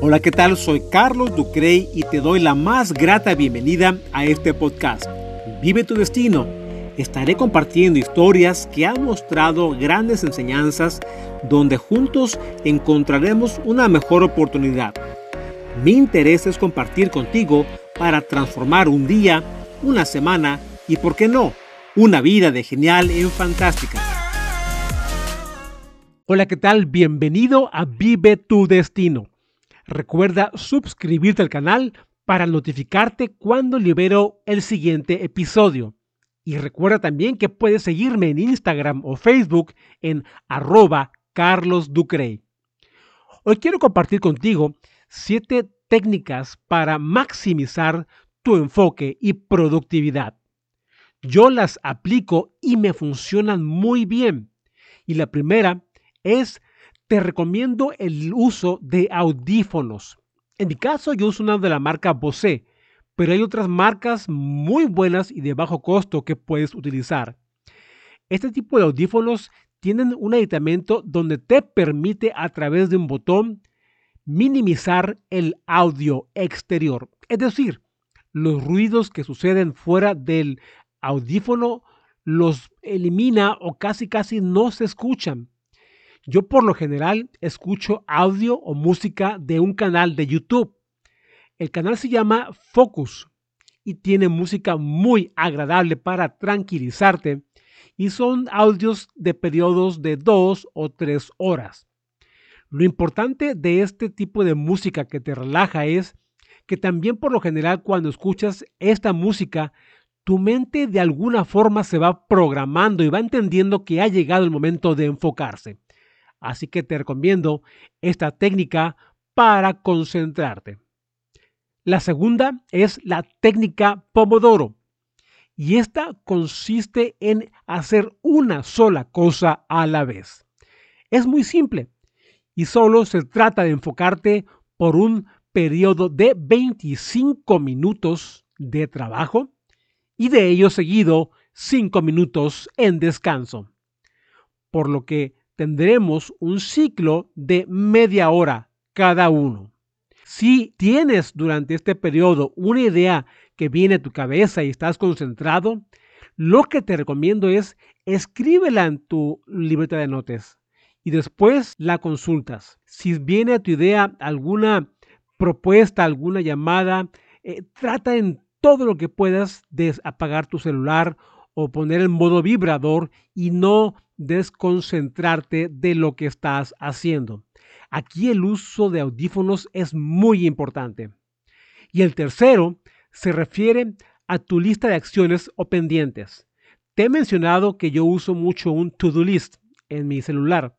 Hola, ¿qué tal? Soy Carlos Ducrey y te doy la más grata bienvenida a este podcast. Vive tu destino. Estaré compartiendo historias que han mostrado grandes enseñanzas donde juntos encontraremos una mejor oportunidad. Mi interés es compartir contigo para transformar un día, una semana y, por qué no, una vida de genial en fantástica. Hola, ¿qué tal? Bienvenido a Vive tu destino. Recuerda suscribirte al canal para notificarte cuando libero el siguiente episodio. Y recuerda también que puedes seguirme en Instagram o Facebook en arroba Carlos Hoy quiero compartir contigo siete técnicas para maximizar tu enfoque y productividad. Yo las aplico y me funcionan muy bien. Y la primera es te recomiendo el uso de audífonos. En mi caso, yo uso una de la marca Bose, pero hay otras marcas muy buenas y de bajo costo que puedes utilizar. Este tipo de audífonos tienen un aditamento donde te permite a través de un botón minimizar el audio exterior. Es decir, los ruidos que suceden fuera del audífono los elimina o casi casi no se escuchan. Yo por lo general escucho audio o música de un canal de YouTube. El canal se llama Focus y tiene música muy agradable para tranquilizarte y son audios de periodos de dos o tres horas. Lo importante de este tipo de música que te relaja es que también por lo general cuando escuchas esta música, tu mente de alguna forma se va programando y va entendiendo que ha llegado el momento de enfocarse. Así que te recomiendo esta técnica para concentrarte. La segunda es la técnica Pomodoro. Y esta consiste en hacer una sola cosa a la vez. Es muy simple y solo se trata de enfocarte por un periodo de 25 minutos de trabajo y de ello seguido 5 minutos en descanso. Por lo que tendremos un ciclo de media hora cada uno. Si tienes durante este periodo una idea que viene a tu cabeza y estás concentrado, lo que te recomiendo es escríbela en tu libreta de notas y después la consultas. Si viene a tu idea alguna propuesta, alguna llamada, eh, trata en todo lo que puedas de apagar tu celular o poner en modo vibrador y no desconcentrarte de lo que estás haciendo. Aquí el uso de audífonos es muy importante. Y el tercero se refiere a tu lista de acciones o pendientes. Te he mencionado que yo uso mucho un to-do list en mi celular.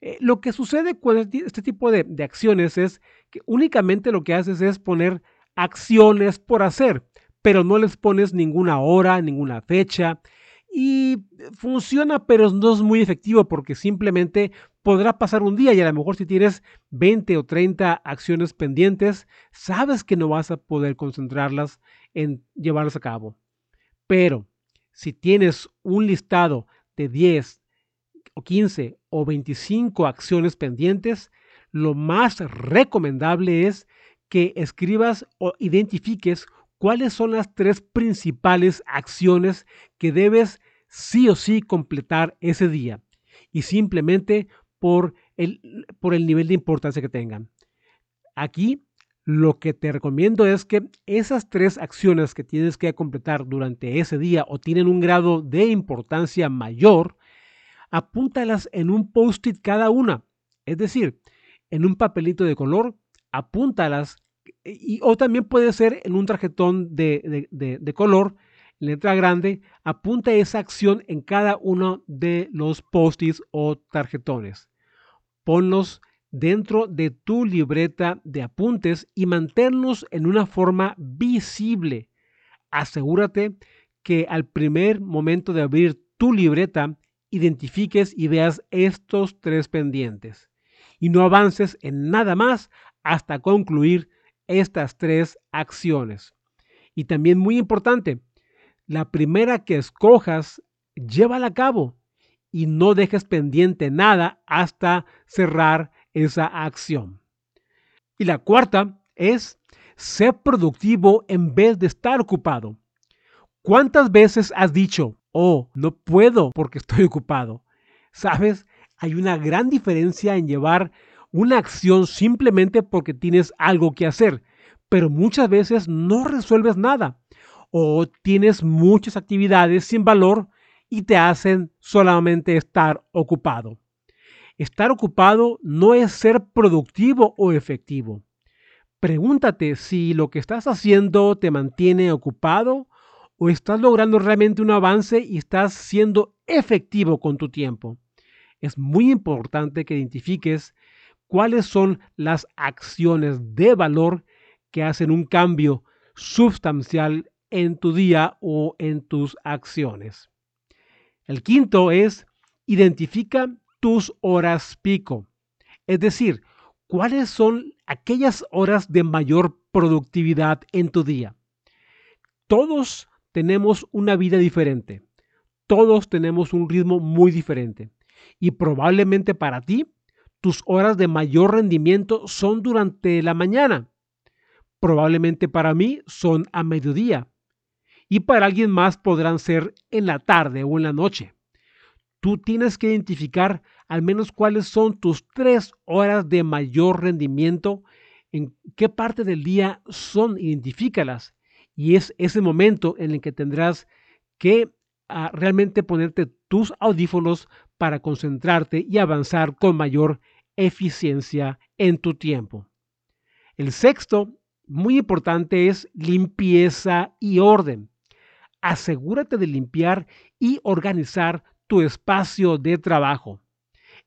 Eh, lo que sucede con este tipo de, de acciones es que únicamente lo que haces es poner acciones por hacer, pero no les pones ninguna hora, ninguna fecha y funciona, pero no es muy efectivo porque simplemente podrá pasar un día y a lo mejor si tienes 20 o 30 acciones pendientes, sabes que no vas a poder concentrarlas en llevarlas a cabo. Pero si tienes un listado de 10 o 15 o 25 acciones pendientes, lo más recomendable es que escribas o identifiques cuáles son las tres principales acciones que debes sí o sí completar ese día y simplemente por el, por el nivel de importancia que tengan. Aquí lo que te recomiendo es que esas tres acciones que tienes que completar durante ese día o tienen un grado de importancia mayor, apúntalas en un post-it cada una. Es decir, en un papelito de color, apúntalas y, o también puede ser en un tarjetón de, de, color, letra grande, apunta esa acción en cada uno de los post-its o tarjetones. Ponlos dentro de tu libreta de apuntes y manténlos en una forma visible. Asegúrate que al primer momento de abrir tu libreta identifiques y veas estos tres pendientes y no avances en nada más hasta concluir estas tres acciones. Y también muy importante, la primera que escojas, llévala a cabo y no dejes pendiente nada hasta cerrar esa acción. Y la cuarta es ser productivo en vez de estar ocupado. ¿Cuántas veces has dicho, oh, no puedo porque estoy ocupado? Sabes, hay una gran diferencia en llevar una acción simplemente porque tienes algo que hacer, pero muchas veces no resuelves nada o tienes muchas actividades sin valor y te hacen solamente estar ocupado. Estar ocupado no es ser productivo o efectivo. Pregúntate si lo que estás haciendo te mantiene ocupado o estás logrando realmente un avance y estás siendo efectivo con tu tiempo. Es muy importante que identifiques cuáles son las acciones de valor que hacen un cambio sustancial en tu día o en tus acciones. El quinto es identifica tus horas pico. Es decir, cuáles son aquellas horas de mayor productividad en tu día. Todos tenemos una vida diferente. Todos tenemos un ritmo muy diferente. Y probablemente para ti, tus horas de mayor rendimiento son durante la mañana. Probablemente para mí son a mediodía y para alguien más podrán ser en la tarde o en la noche. Tú tienes que identificar al menos cuáles son tus tres horas de mayor rendimiento, en qué parte del día son, identifícalas. Y es ese momento en el que tendrás que ah, realmente ponerte tus audífonos para concentrarte y avanzar con mayor eficiencia en tu tiempo. El sexto, muy importante, es limpieza y orden asegúrate de limpiar y organizar tu espacio de trabajo.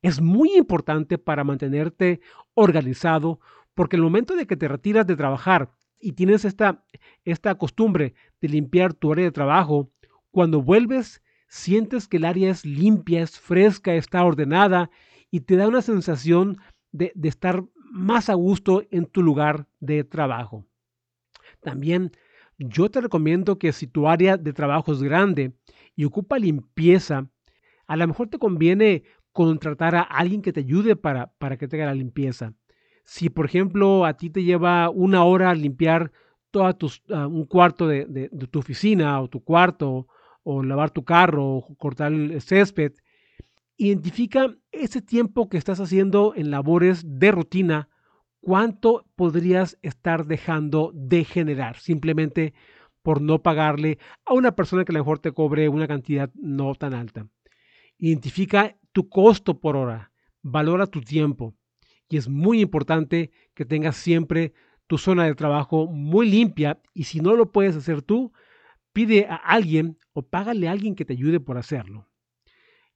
Es muy importante para mantenerte organizado porque el momento de que te retiras de trabajar y tienes esta, esta costumbre de limpiar tu área de trabajo, cuando vuelves sientes que el área es limpia, es fresca, está ordenada y te da una sensación de, de estar más a gusto en tu lugar de trabajo. También yo te recomiendo que si tu área de trabajo es grande y ocupa limpieza, a lo mejor te conviene contratar a alguien que te ayude para, para que te haga la limpieza. Si, por ejemplo, a ti te lleva una hora limpiar todo ah, un cuarto de, tu oficina o tu cuarto, o lavar tu carro, o cortar el césped, identifica ese tiempo que estás haciendo en labores de rutina ¿cuánto podrías estar dejando de generar simplemente por no pagarle a una persona que a lo mejor te cobre una cantidad no tan alta? Identifica tu costo por hora, valora tu tiempo y es muy importante que tengas siempre tu zona de trabajo muy limpia y si no lo puedes hacer tú, pide a alguien o págale a alguien que te ayude por hacerlo.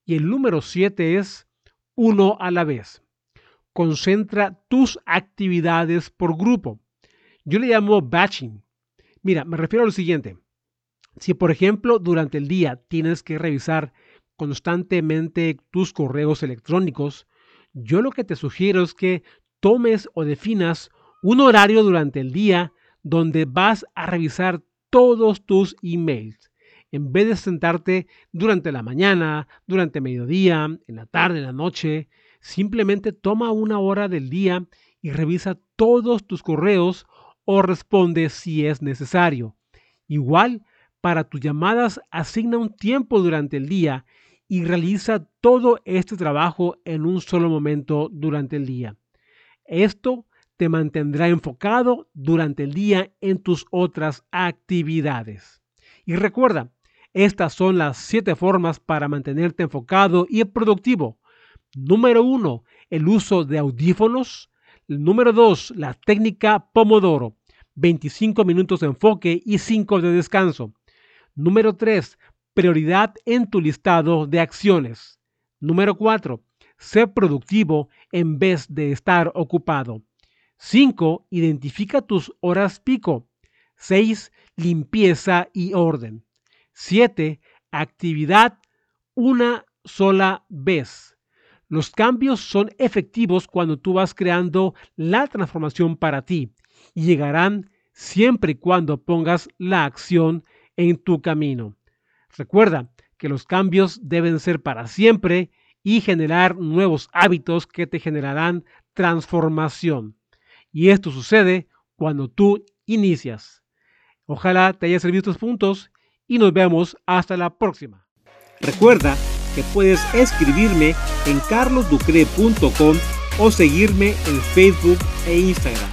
Y el número siete es uno a la vez concentra tus actividades por grupo. Yo le llamo batching. Mira, me refiero a lo siguiente. Si, por ejemplo, durante el día tienes que revisar constantemente tus correos electrónicos, yo lo que te sugiero es que tomes o definas un horario durante el día donde vas a revisar todos tus emails. En vez de sentarte durante la mañana, durante mediodía, en la tarde, en la noche, Simplemente toma una hora del día y revisa todos tus correos o responde si es necesario. Igual, para tus llamadas, asigna un tiempo durante el día y realiza todo este trabajo en un solo momento durante el día. Esto te mantendrá enfocado durante el día en tus otras actividades. Y recuerda, estas son las siete formas para mantenerte enfocado y productivo. Número uno, el uso de audífonos. Número dos, la técnica Pomodoro. 25 minutos de enfoque y 5 de descanso. Número 3. Prioridad en tu listado de acciones. Número 4. Ser productivo en vez de estar ocupado. 5. Identifica tus horas pico. 6. Limpieza y orden. 7. Actividad una sola vez. Los cambios son efectivos cuando tú vas creando la transformación para ti y llegarán siempre y cuando pongas la acción en tu camino. Recuerda que los cambios deben ser para siempre y generar nuevos hábitos que te generarán transformación. Y esto sucede cuando tú inicias. Ojalá te haya servido estos puntos y nos vemos hasta la próxima. Recuerda que puedes escribirme en carlosducre.com o seguirme en Facebook e Instagram.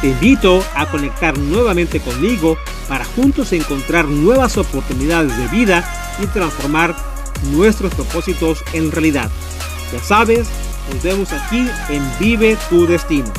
Te invito a conectar nuevamente conmigo para juntos encontrar nuevas oportunidades de vida y transformar nuestros propósitos en realidad. Ya sabes, nos vemos aquí en Vive tu Destino.